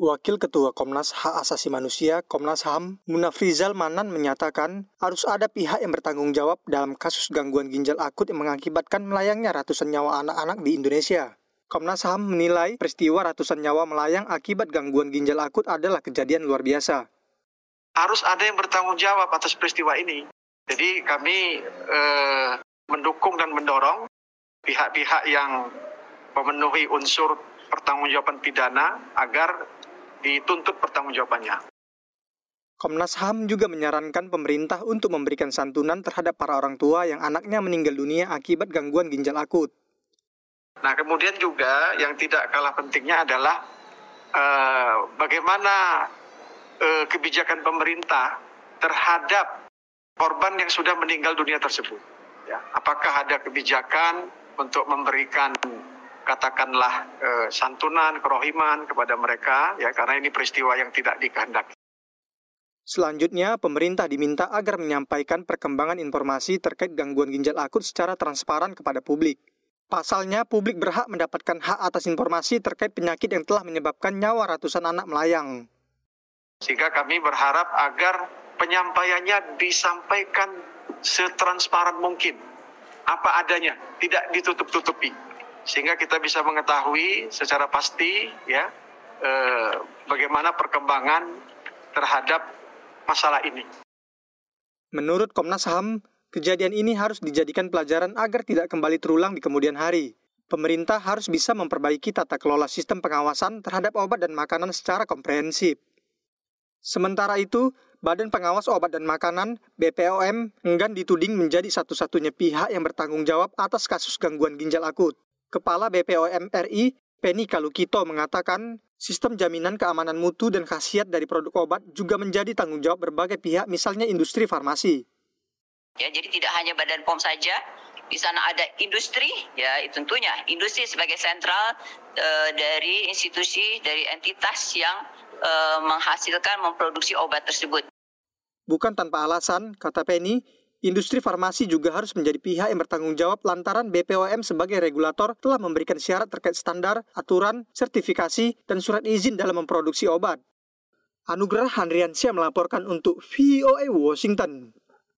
Wakil Ketua Komnas Hak Asasi Manusia Komnas HAM Munafrizal Manan menyatakan harus ada pihak yang bertanggung jawab dalam kasus gangguan ginjal akut yang mengakibatkan melayangnya ratusan nyawa anak-anak di Indonesia. Komnas HAM menilai peristiwa ratusan nyawa melayang akibat gangguan ginjal akut adalah kejadian luar biasa. Harus ada yang bertanggung jawab atas peristiwa ini. Jadi kami eh, mendukung dan mendorong pihak-pihak yang memenuhi unsur pertanggungjawaban pidana agar dituntut pertanggungjawabannya. Komnas HAM juga menyarankan pemerintah untuk memberikan santunan terhadap para orang tua yang anaknya meninggal dunia akibat gangguan ginjal akut. Nah, kemudian juga yang tidak kalah pentingnya adalah uh, bagaimana uh, kebijakan pemerintah terhadap korban yang sudah meninggal dunia tersebut. Ya, apakah ada kebijakan untuk memberikan katakanlah eh, santunan, kerohiman kepada mereka ya karena ini peristiwa yang tidak dikehendaki. Selanjutnya, pemerintah diminta agar menyampaikan perkembangan informasi terkait gangguan ginjal akut secara transparan kepada publik. Pasalnya, publik berhak mendapatkan hak atas informasi terkait penyakit yang telah menyebabkan nyawa ratusan anak melayang. Sehingga kami berharap agar penyampaiannya disampaikan setransparan mungkin, apa adanya, tidak ditutup-tutupi sehingga kita bisa mengetahui secara pasti ya eh, bagaimana perkembangan terhadap masalah ini. Menurut Komnas HAM, kejadian ini harus dijadikan pelajaran agar tidak kembali terulang di kemudian hari. Pemerintah harus bisa memperbaiki tata kelola sistem pengawasan terhadap obat dan makanan secara komprehensif. Sementara itu, Badan Pengawas Obat dan Makanan (BPOM) enggan dituding menjadi satu-satunya pihak yang bertanggung jawab atas kasus gangguan ginjal akut. Kepala BPOM RI, Penny Kalukito mengatakan, sistem jaminan keamanan mutu dan khasiat dari produk obat juga menjadi tanggung jawab berbagai pihak, misalnya industri farmasi. Ya, jadi tidak hanya Badan POM saja, di sana ada industri, ya tentunya industri sebagai sentral e, dari institusi, dari entitas yang e, menghasilkan, memproduksi obat tersebut. Bukan tanpa alasan, kata Penny, Industri farmasi juga harus menjadi pihak yang bertanggung jawab lantaran BPOM sebagai regulator telah memberikan syarat terkait standar, aturan, sertifikasi, dan surat izin dalam memproduksi obat. Anugerah Handriansyah melaporkan untuk VOA Washington.